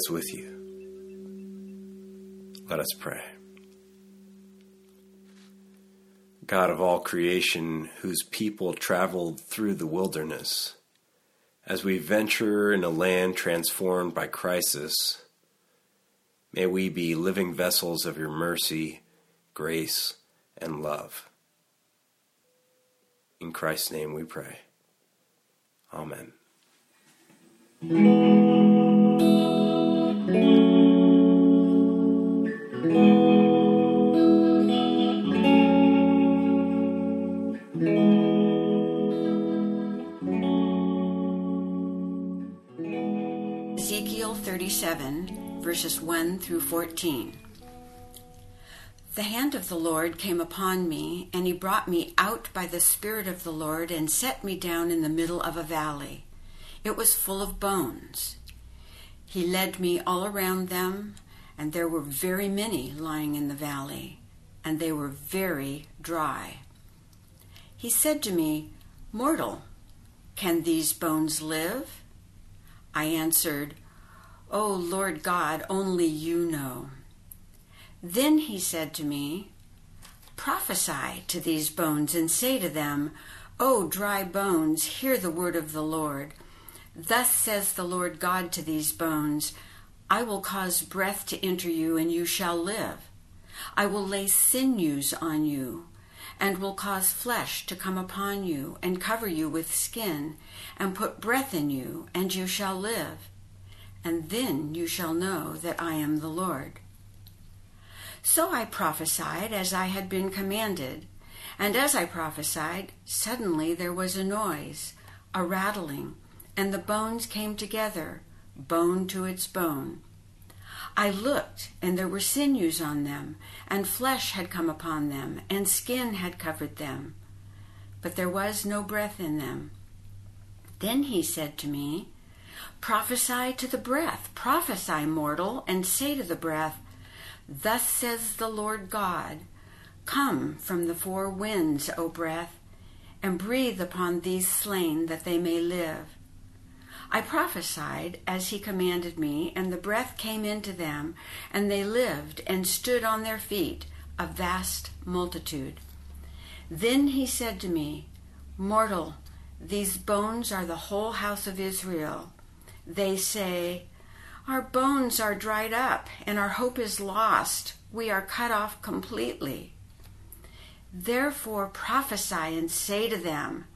Is with you. Let us pray. God of all creation, whose people traveled through the wilderness, as we venture in a land transformed by crisis, may we be living vessels of your mercy, grace, and love. In Christ's name we pray. Amen. Ezekiel 37, verses 1 through 14. The hand of the Lord came upon me, and he brought me out by the Spirit of the Lord and set me down in the middle of a valley. It was full of bones. He led me all around them, and there were very many lying in the valley, and they were very dry. He said to me, Mortal, can these bones live? I answered, O oh, Lord God, only you know. Then he said to me, Prophesy to these bones and say to them, O dry bones, hear the word of the Lord. Thus says the Lord God to these bones I will cause breath to enter you, and you shall live. I will lay sinews on you, and will cause flesh to come upon you, and cover you with skin, and put breath in you, and you shall live. And then you shall know that I am the Lord. So I prophesied as I had been commanded. And as I prophesied, suddenly there was a noise, a rattling, and the bones came together, bone to its bone. I looked, and there were sinews on them, and flesh had come upon them, and skin had covered them. But there was no breath in them. Then he said to me, Prophesy to the breath, prophesy, mortal, and say to the breath, Thus says the Lord God Come from the four winds, O breath, and breathe upon these slain that they may live. I prophesied as he commanded me, and the breath came into them, and they lived and stood on their feet, a vast multitude. Then he said to me, Mortal, these bones are the whole house of Israel. They say, our bones are dried up, and our hope is lost. We are cut off completely. Therefore prophesy and say to them,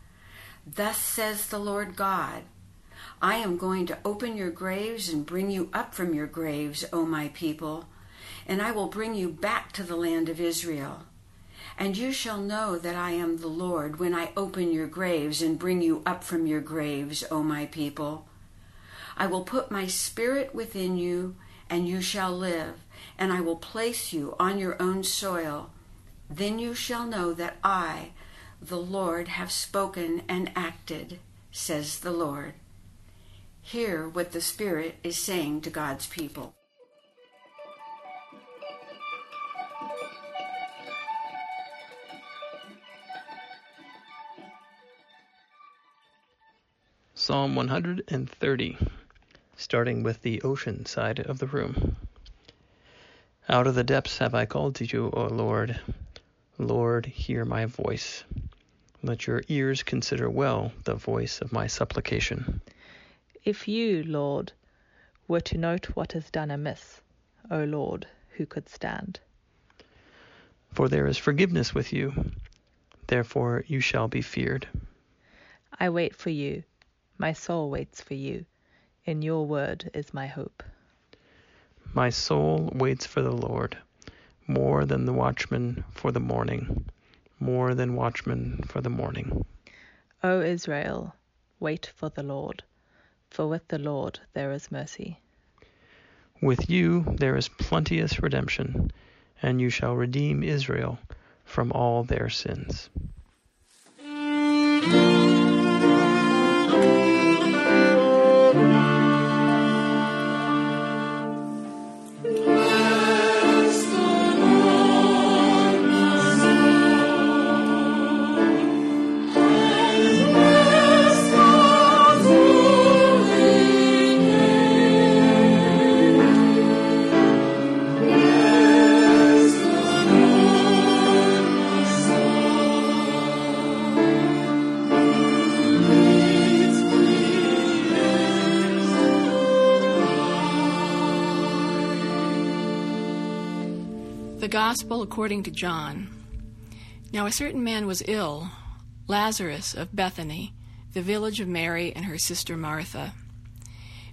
Thus says the Lord God I am going to open your graves and bring you up from your graves, O my people, and I will bring you back to the land of Israel. And you shall know that I am the Lord when I open your graves and bring you up from your graves, O my people. I will put my spirit within you, and you shall live, and I will place you on your own soil. Then you shall know that I, the Lord, have spoken and acted, says the Lord. Hear what the Spirit is saying to God's people. Psalm 130 starting with the ocean side of the room. Out of the depths have I called to you, O Lord. Lord, hear my voice. Let your ears consider well the voice of my supplication. If you, Lord, were to note what is done amiss, O Lord, who could stand? For there is forgiveness with you, therefore you shall be feared. I wait for you, my soul waits for you. In your word is my hope. My soul waits for the Lord, more than the watchman for the morning, more than watchman for the morning. O Israel, wait for the Lord, for with the Lord there is mercy. With you there is plenteous redemption, and you shall redeem Israel from all their sins. The Gospel according to John. Now a certain man was ill, Lazarus of Bethany, the village of Mary and her sister Martha.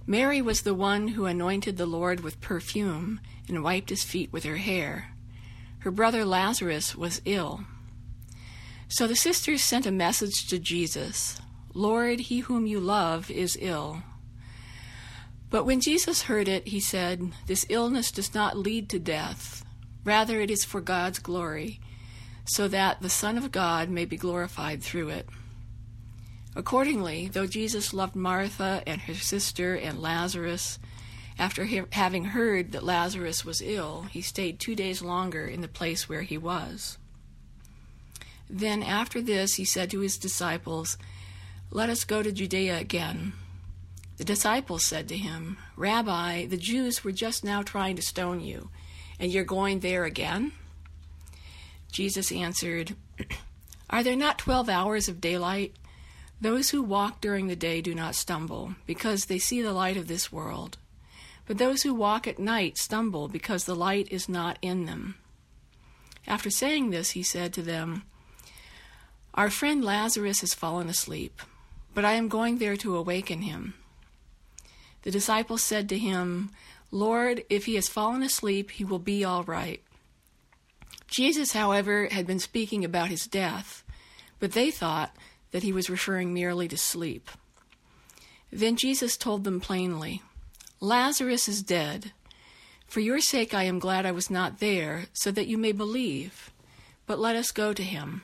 Mary was the one who anointed the Lord with perfume and wiped his feet with her hair. Her brother Lazarus was ill. So the sisters sent a message to Jesus Lord, he whom you love is ill. But when Jesus heard it, he said, This illness does not lead to death. Rather, it is for God's glory, so that the Son of God may be glorified through it. Accordingly, though Jesus loved Martha and her sister and Lazarus, after he- having heard that Lazarus was ill, he stayed two days longer in the place where he was. Then, after this, he said to his disciples, Let us go to Judea again. The disciples said to him, Rabbi, the Jews were just now trying to stone you and you're going there again? Jesus answered, Are there not twelve hours of daylight? Those who walk during the day do not stumble, because they see the light of this world. But those who walk at night stumble, because the light is not in them. After saying this, he said to them, Our friend Lazarus has fallen asleep, but I am going there to awaken him. The disciples said to him, Lord, if he has fallen asleep, he will be all right. Jesus, however, had been speaking about his death, but they thought that he was referring merely to sleep. Then Jesus told them plainly, Lazarus is dead. For your sake I am glad I was not there, so that you may believe. But let us go to him.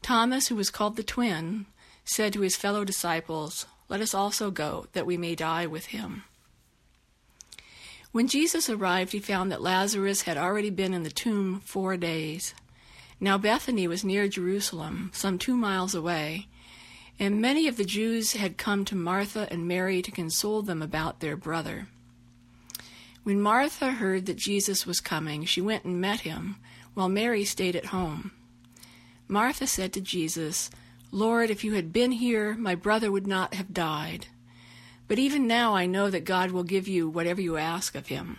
Thomas, who was called the twin, said to his fellow disciples, Let us also go, that we may die with him. When Jesus arrived, he found that Lazarus had already been in the tomb four days. Now Bethany was near Jerusalem, some two miles away, and many of the Jews had come to Martha and Mary to console them about their brother. When Martha heard that Jesus was coming, she went and met him, while Mary stayed at home. Martha said to Jesus, Lord, if you had been here, my brother would not have died. But even now I know that God will give you whatever you ask of him.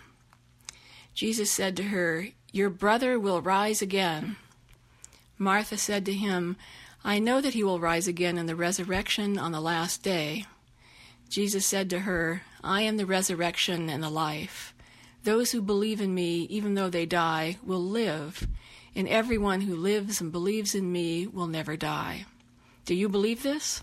Jesus said to her, Your brother will rise again. Martha said to him, I know that he will rise again in the resurrection on the last day. Jesus said to her, I am the resurrection and the life. Those who believe in me, even though they die, will live, and everyone who lives and believes in me will never die. Do you believe this?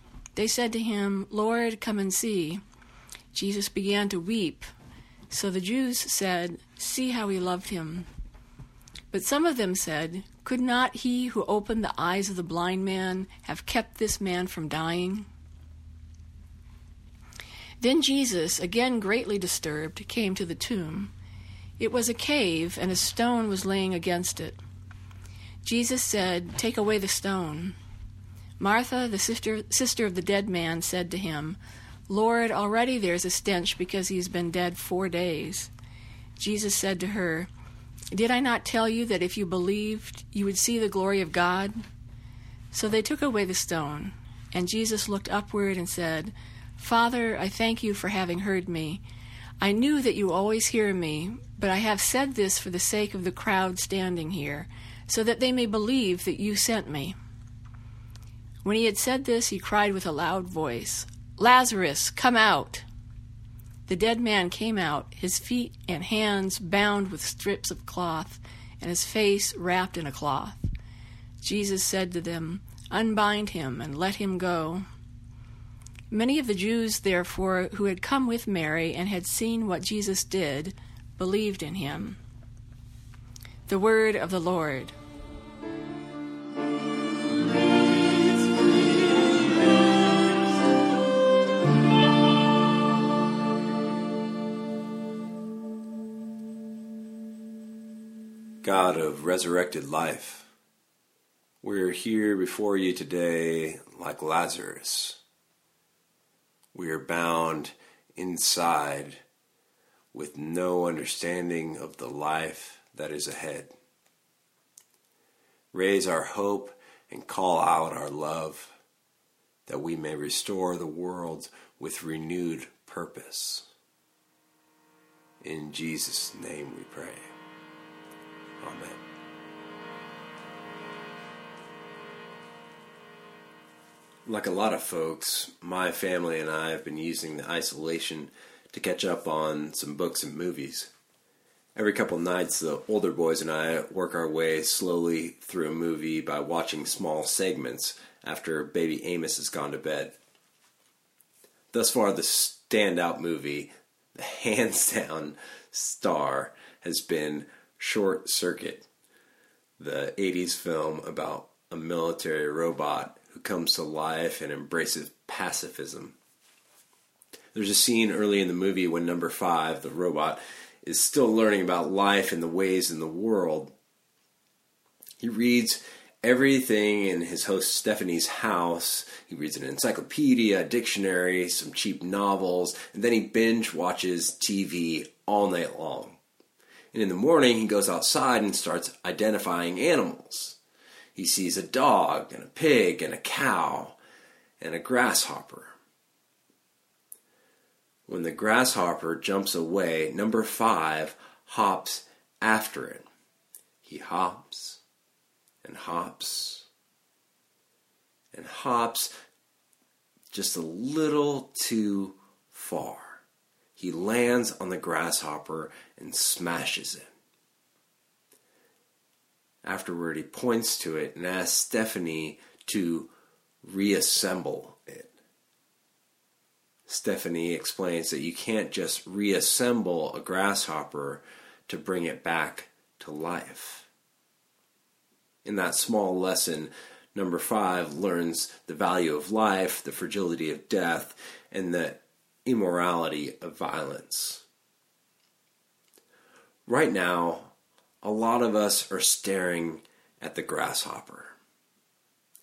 They said to him, Lord, come and see. Jesus began to weep. So the Jews said, See how he loved him. But some of them said, Could not he who opened the eyes of the blind man have kept this man from dying? Then Jesus, again greatly disturbed, came to the tomb. It was a cave, and a stone was laying against it. Jesus said, Take away the stone. Martha, the sister, sister of the dead man, said to him, Lord, already there's a stench because he's been dead four days. Jesus said to her, Did I not tell you that if you believed, you would see the glory of God? So they took away the stone, and Jesus looked upward and said, Father, I thank you for having heard me. I knew that you always hear me, but I have said this for the sake of the crowd standing here, so that they may believe that you sent me. When he had said this, he cried with a loud voice, Lazarus, come out! The dead man came out, his feet and hands bound with strips of cloth, and his face wrapped in a cloth. Jesus said to them, Unbind him and let him go. Many of the Jews, therefore, who had come with Mary and had seen what Jesus did, believed in him. The word of the Lord. God of resurrected life, we're here before you today like Lazarus. We are bound inside with no understanding of the life that is ahead. Raise our hope and call out our love that we may restore the world with renewed purpose. In Jesus' name we pray. Amen. Like a lot of folks, my family and I have been using the isolation to catch up on some books and movies. Every couple nights, the older boys and I work our way slowly through a movie by watching small segments after baby Amos has gone to bed. Thus far, the standout movie, the hands down star, has been Short Circuit, the 80s film about a military robot who comes to life and embraces pacifism. There's a scene early in the movie when number five, the robot, is still learning about life and the ways in the world. He reads everything in his host Stephanie's house. He reads an encyclopedia, a dictionary, some cheap novels, and then he binge watches TV all night long. And in the morning, he goes outside and starts identifying animals. He sees a dog and a pig and a cow and a grasshopper. When the grasshopper jumps away, number five hops after it. He hops and hops and hops just a little too far. He lands on the grasshopper and smashes it. Afterward, he points to it and asks Stephanie to reassemble it. Stephanie explains that you can't just reassemble a grasshopper to bring it back to life. In that small lesson, number five learns the value of life, the fragility of death, and the immorality of violence. Right now, a lot of us are staring at the grasshopper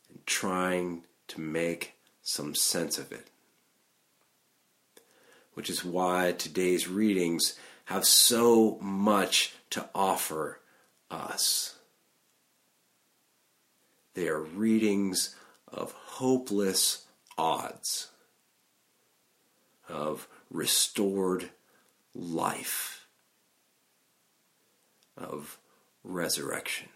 and trying to make some sense of it. Which is why today's readings have so much to offer us. They are readings of hopeless odds, of restored life of resurrection.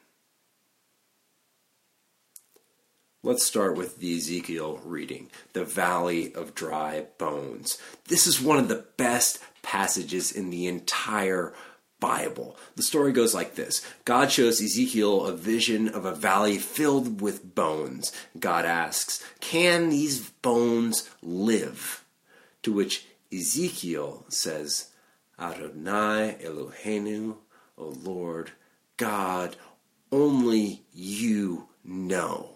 Let's start with the Ezekiel reading, the Valley of Dry Bones. This is one of the best passages in the entire Bible. The story goes like this God shows Ezekiel a vision of a valley filled with bones. God asks, Can these bones live? To which Ezekiel says, Adonai Eloheinu O Lord God, only you know.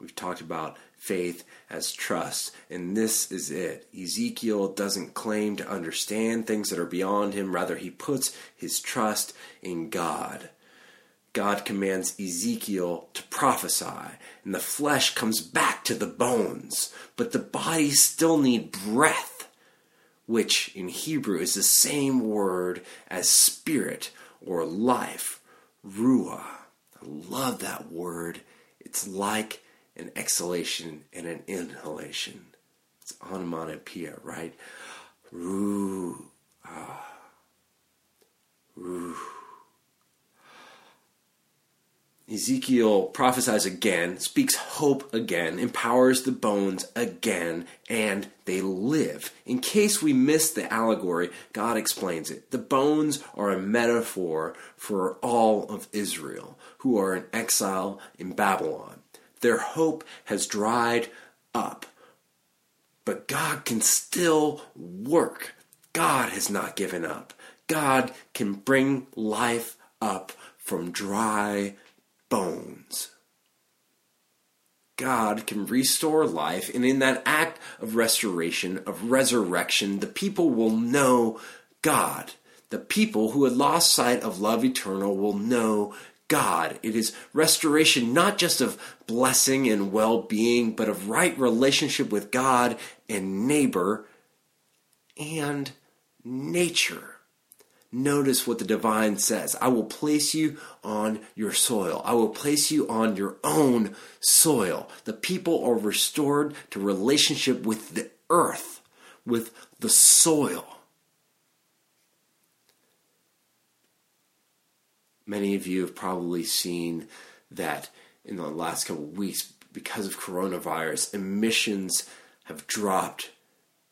We've talked about faith as trust, and this is it. Ezekiel doesn't claim to understand things that are beyond him, rather, he puts his trust in God. God commands Ezekiel to prophesy, and the flesh comes back to the bones, but the bodies still need breath which in Hebrew is the same word as spirit or life, ruah. I love that word. It's like an exhalation and an inhalation. It's onomatopoeia, right? Ruah. Ah. Ruah. Ezekiel prophesies again, speaks hope again, empowers the bones again, and they live. In case we missed the allegory, God explains it. The bones are a metaphor for all of Israel who are in exile in Babylon. Their hope has dried up, but God can still work. God has not given up. God can bring life up from dry bones. God can restore life, and in that act of restoration, of resurrection, the people will know God. The people who had lost sight of love eternal will know God. It is restoration not just of blessing and well being, but of right relationship with God and neighbor and nature. Notice what the divine says. I will place you on your soil. I will place you on your own soil. The people are restored to relationship with the earth, with the soil. Many of you have probably seen that in the last couple of weeks, because of coronavirus, emissions have dropped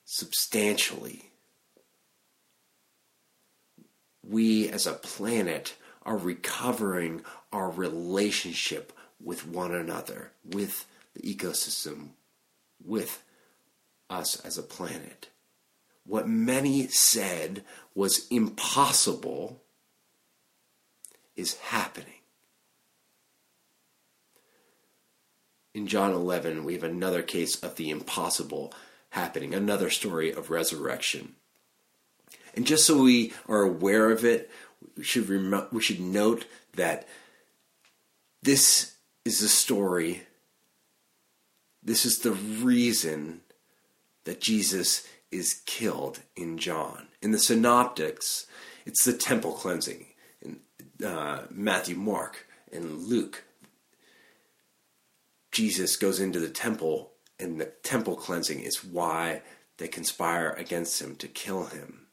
substantially we as a planet are recovering our relationship with one another, with the ecosystem, with us as a planet. What many said was impossible is happening. In John 11, we have another case of the impossible happening, another story of resurrection. And just so we are aware of it, we should rem- we should note that this is the story. This is the reason that Jesus is killed in John. In the Synoptics, it's the temple cleansing. In uh, Matthew, Mark, and Luke, Jesus goes into the temple, and the temple cleansing is why they conspire against him to kill him.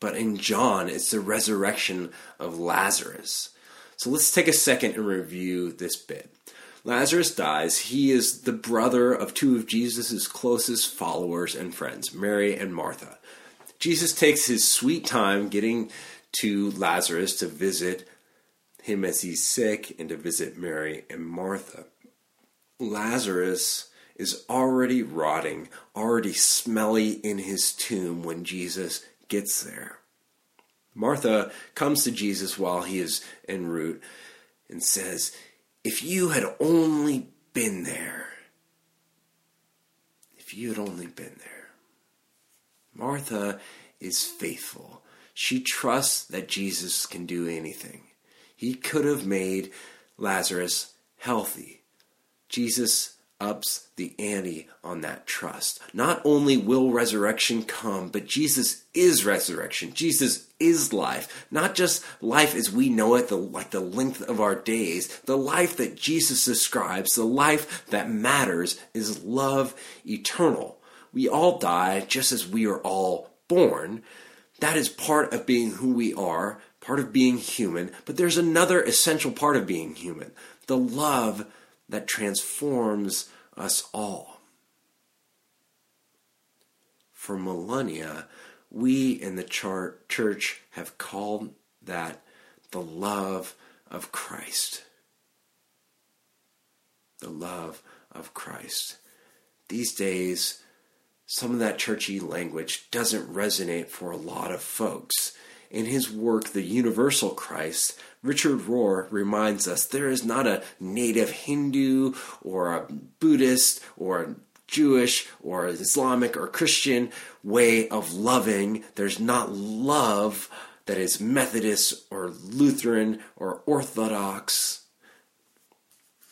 But in John, it's the resurrection of Lazarus. So let's take a second and review this bit. Lazarus dies. He is the brother of two of Jesus' closest followers and friends, Mary and Martha. Jesus takes his sweet time getting to Lazarus to visit him as he's sick and to visit Mary and Martha. Lazarus is already rotting, already smelly in his tomb when Jesus gets there. Martha comes to Jesus while he is en route and says, If you had only been there, if you had only been there. Martha is faithful. She trusts that Jesus can do anything. He could have made Lazarus healthy. Jesus ups the ante on that trust. Not only will resurrection come, but Jesus is resurrection. Jesus is life. Not just life as we know it, the, like the length of our days. The life that Jesus describes, the life that matters, is love eternal. We all die just as we are all born. That is part of being who we are, part of being human. But there's another essential part of being human the love that transforms us all. For millennia, we in the church have called that the love of Christ. The love of Christ. These days, some of that churchy language doesn't resonate for a lot of folks. In his work, The Universal Christ, Richard Rohr reminds us there is not a native Hindu or a Buddhist or a Jewish or Islamic or Christian way of loving. There's not love that is Methodist or Lutheran or Orthodox.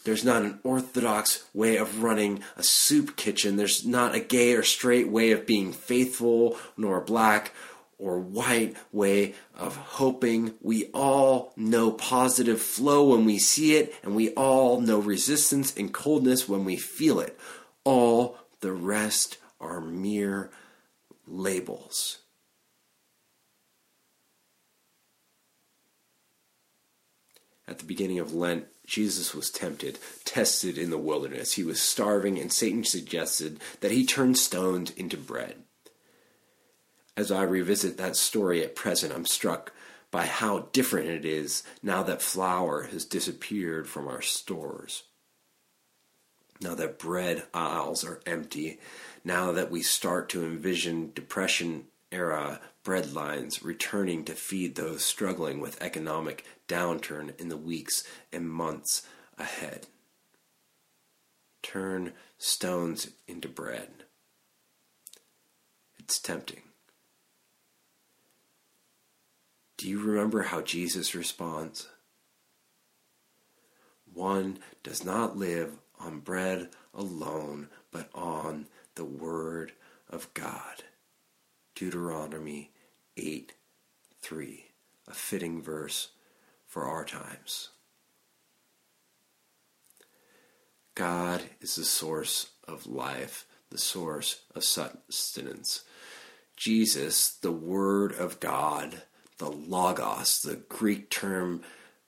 There's not an orthodox way of running a soup kitchen. There's not a gay or straight way of being faithful, nor black or white way of hoping. We all know positive flow when we see it, and we all know resistance and coldness when we feel it. All the rest are mere labels. At the beginning of Lent, Jesus was tempted, tested in the wilderness. He was starving, and Satan suggested that he turn stones into bread. As I revisit that story at present, I'm struck by how different it is now that flour has disappeared from our stores. Now that bread aisles are empty, now that we start to envision Depression era bread lines returning to feed those struggling with economic downturn in the weeks and months ahead. Turn stones into bread. It's tempting. Do you remember how Jesus responds? One does not live on bread alone, but on the Word of God. Deuteronomy 8 3, a fitting verse for our times. God is the source of life, the source of sustenance. Jesus, the Word of God, the Logos, the Greek term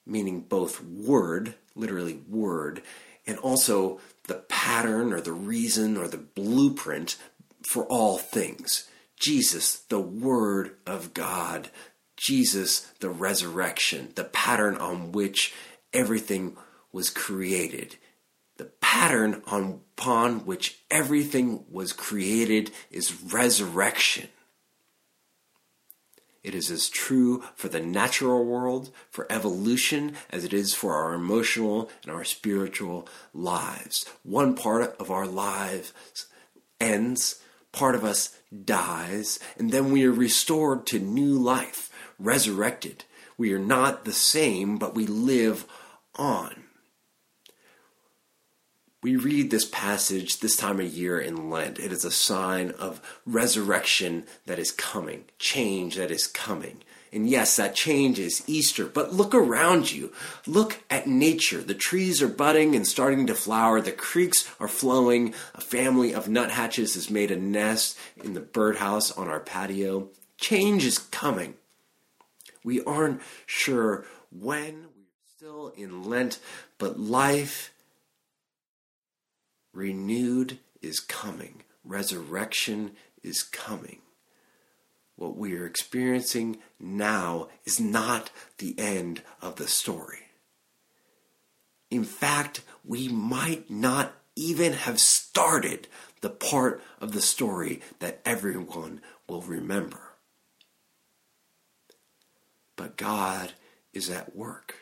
meaning both word, literally word, and also the pattern or the reason or the blueprint for all things. Jesus, the Word of God, Jesus, the resurrection, the pattern on which everything was created. The pattern on, upon which everything was created is resurrection. It is as true for the natural world, for evolution, as it is for our emotional and our spiritual lives. One part of our lives ends, part of us dies, and then we are restored to new life, resurrected. We are not the same, but we live on. We read this passage this time of year in Lent. It is a sign of resurrection that is coming, change that is coming. And yes, that change is Easter, but look around you. Look at nature. The trees are budding and starting to flower. The creeks are flowing. A family of nuthatches has made a nest in the birdhouse on our patio. Change is coming. We aren't sure when. We're still in Lent, but life renewed is coming. Resurrection is coming. What we are experiencing now is not the end of the story. In fact, we might not even have started the part of the story that everyone will remember. But God is at work.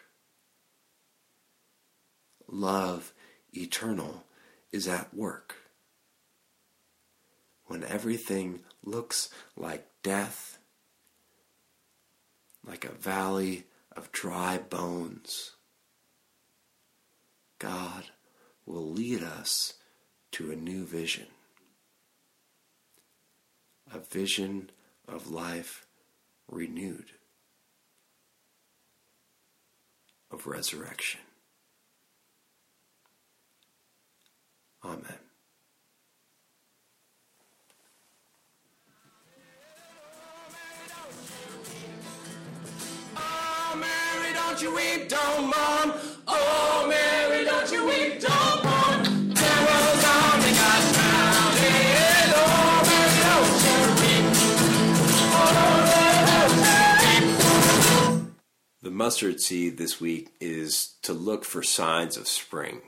Love eternal is at work. When everything looks like death, like a valley of dry bones, God will lead us to a new vision. A vision of life renewed, of resurrection. Amen. Oh, Mary, don't you weep, don't mourn. Oh, Mary, don't you weep, don't mourn. Devil's on the got drowned. Oh, Mary, don't you weep. The mustard seed this week is to look for signs of spring.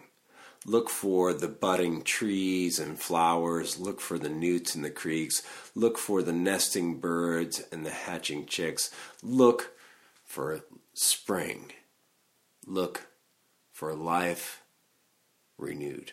Look for the budding trees and flowers. Look for the newts in the creeks. Look for the nesting birds and the hatching chicks. Look for spring. Look for life renewed.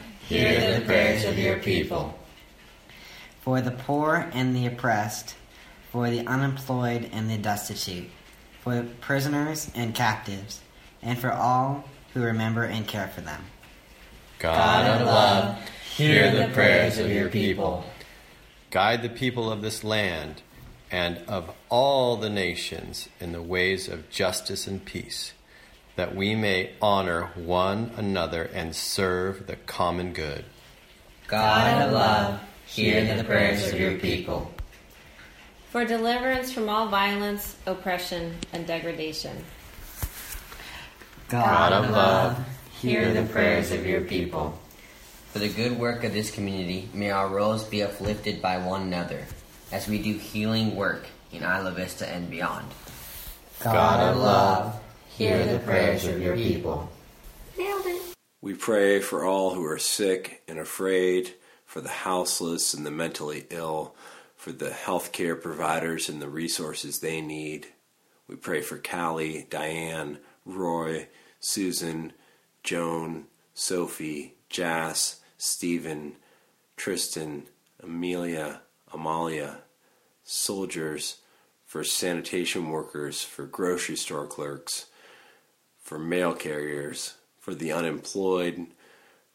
hear the prayers of your people. For the poor and the oppressed, for the unemployed and the destitute, for prisoners and captives, and for all who remember and care for them. God of love, hear the prayers of your people. Guide the people of this land and of all the nations in the ways of justice and peace, that we may honor one another and serve the common good. God of love, hear the prayers of your people. For deliverance from all violence, oppression, and degradation. God of love, hear the prayers of your people. For the good work of this community, may our roles be uplifted by one another as we do healing work in Isla Vista and beyond. God of love, hear the prayers of your people. Nailed it. We pray for all who are sick and afraid, for the houseless and the mentally ill, for the healthcare providers and the resources they need. We pray for Callie, Diane, Roy, Susan, Joan, Sophie, Jas, Stephen, Tristan, Amelia, Amalia, soldiers, for sanitation workers, for grocery store clerks, for mail carriers, for the unemployed,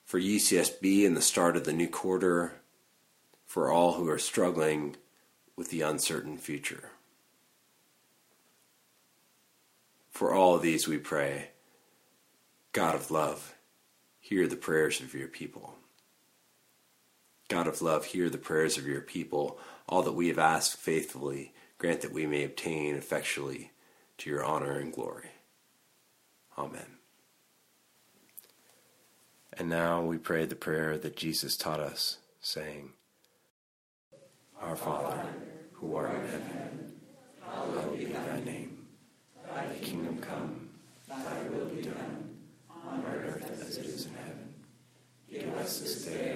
for UCSB and the start of the new quarter, for all who are struggling with the uncertain future. For all of these we pray, God of love, hear the prayers of your people. God of love, hear the prayers of your people. All that we have asked faithfully, grant that we may obtain effectually to your honor and glory. Amen. And now we pray the prayer that Jesus taught us, saying, Our Father, who art in heaven, hallowed be thy name. Thy kingdom come, thy will be done, on earth as it is in heaven. Give us this day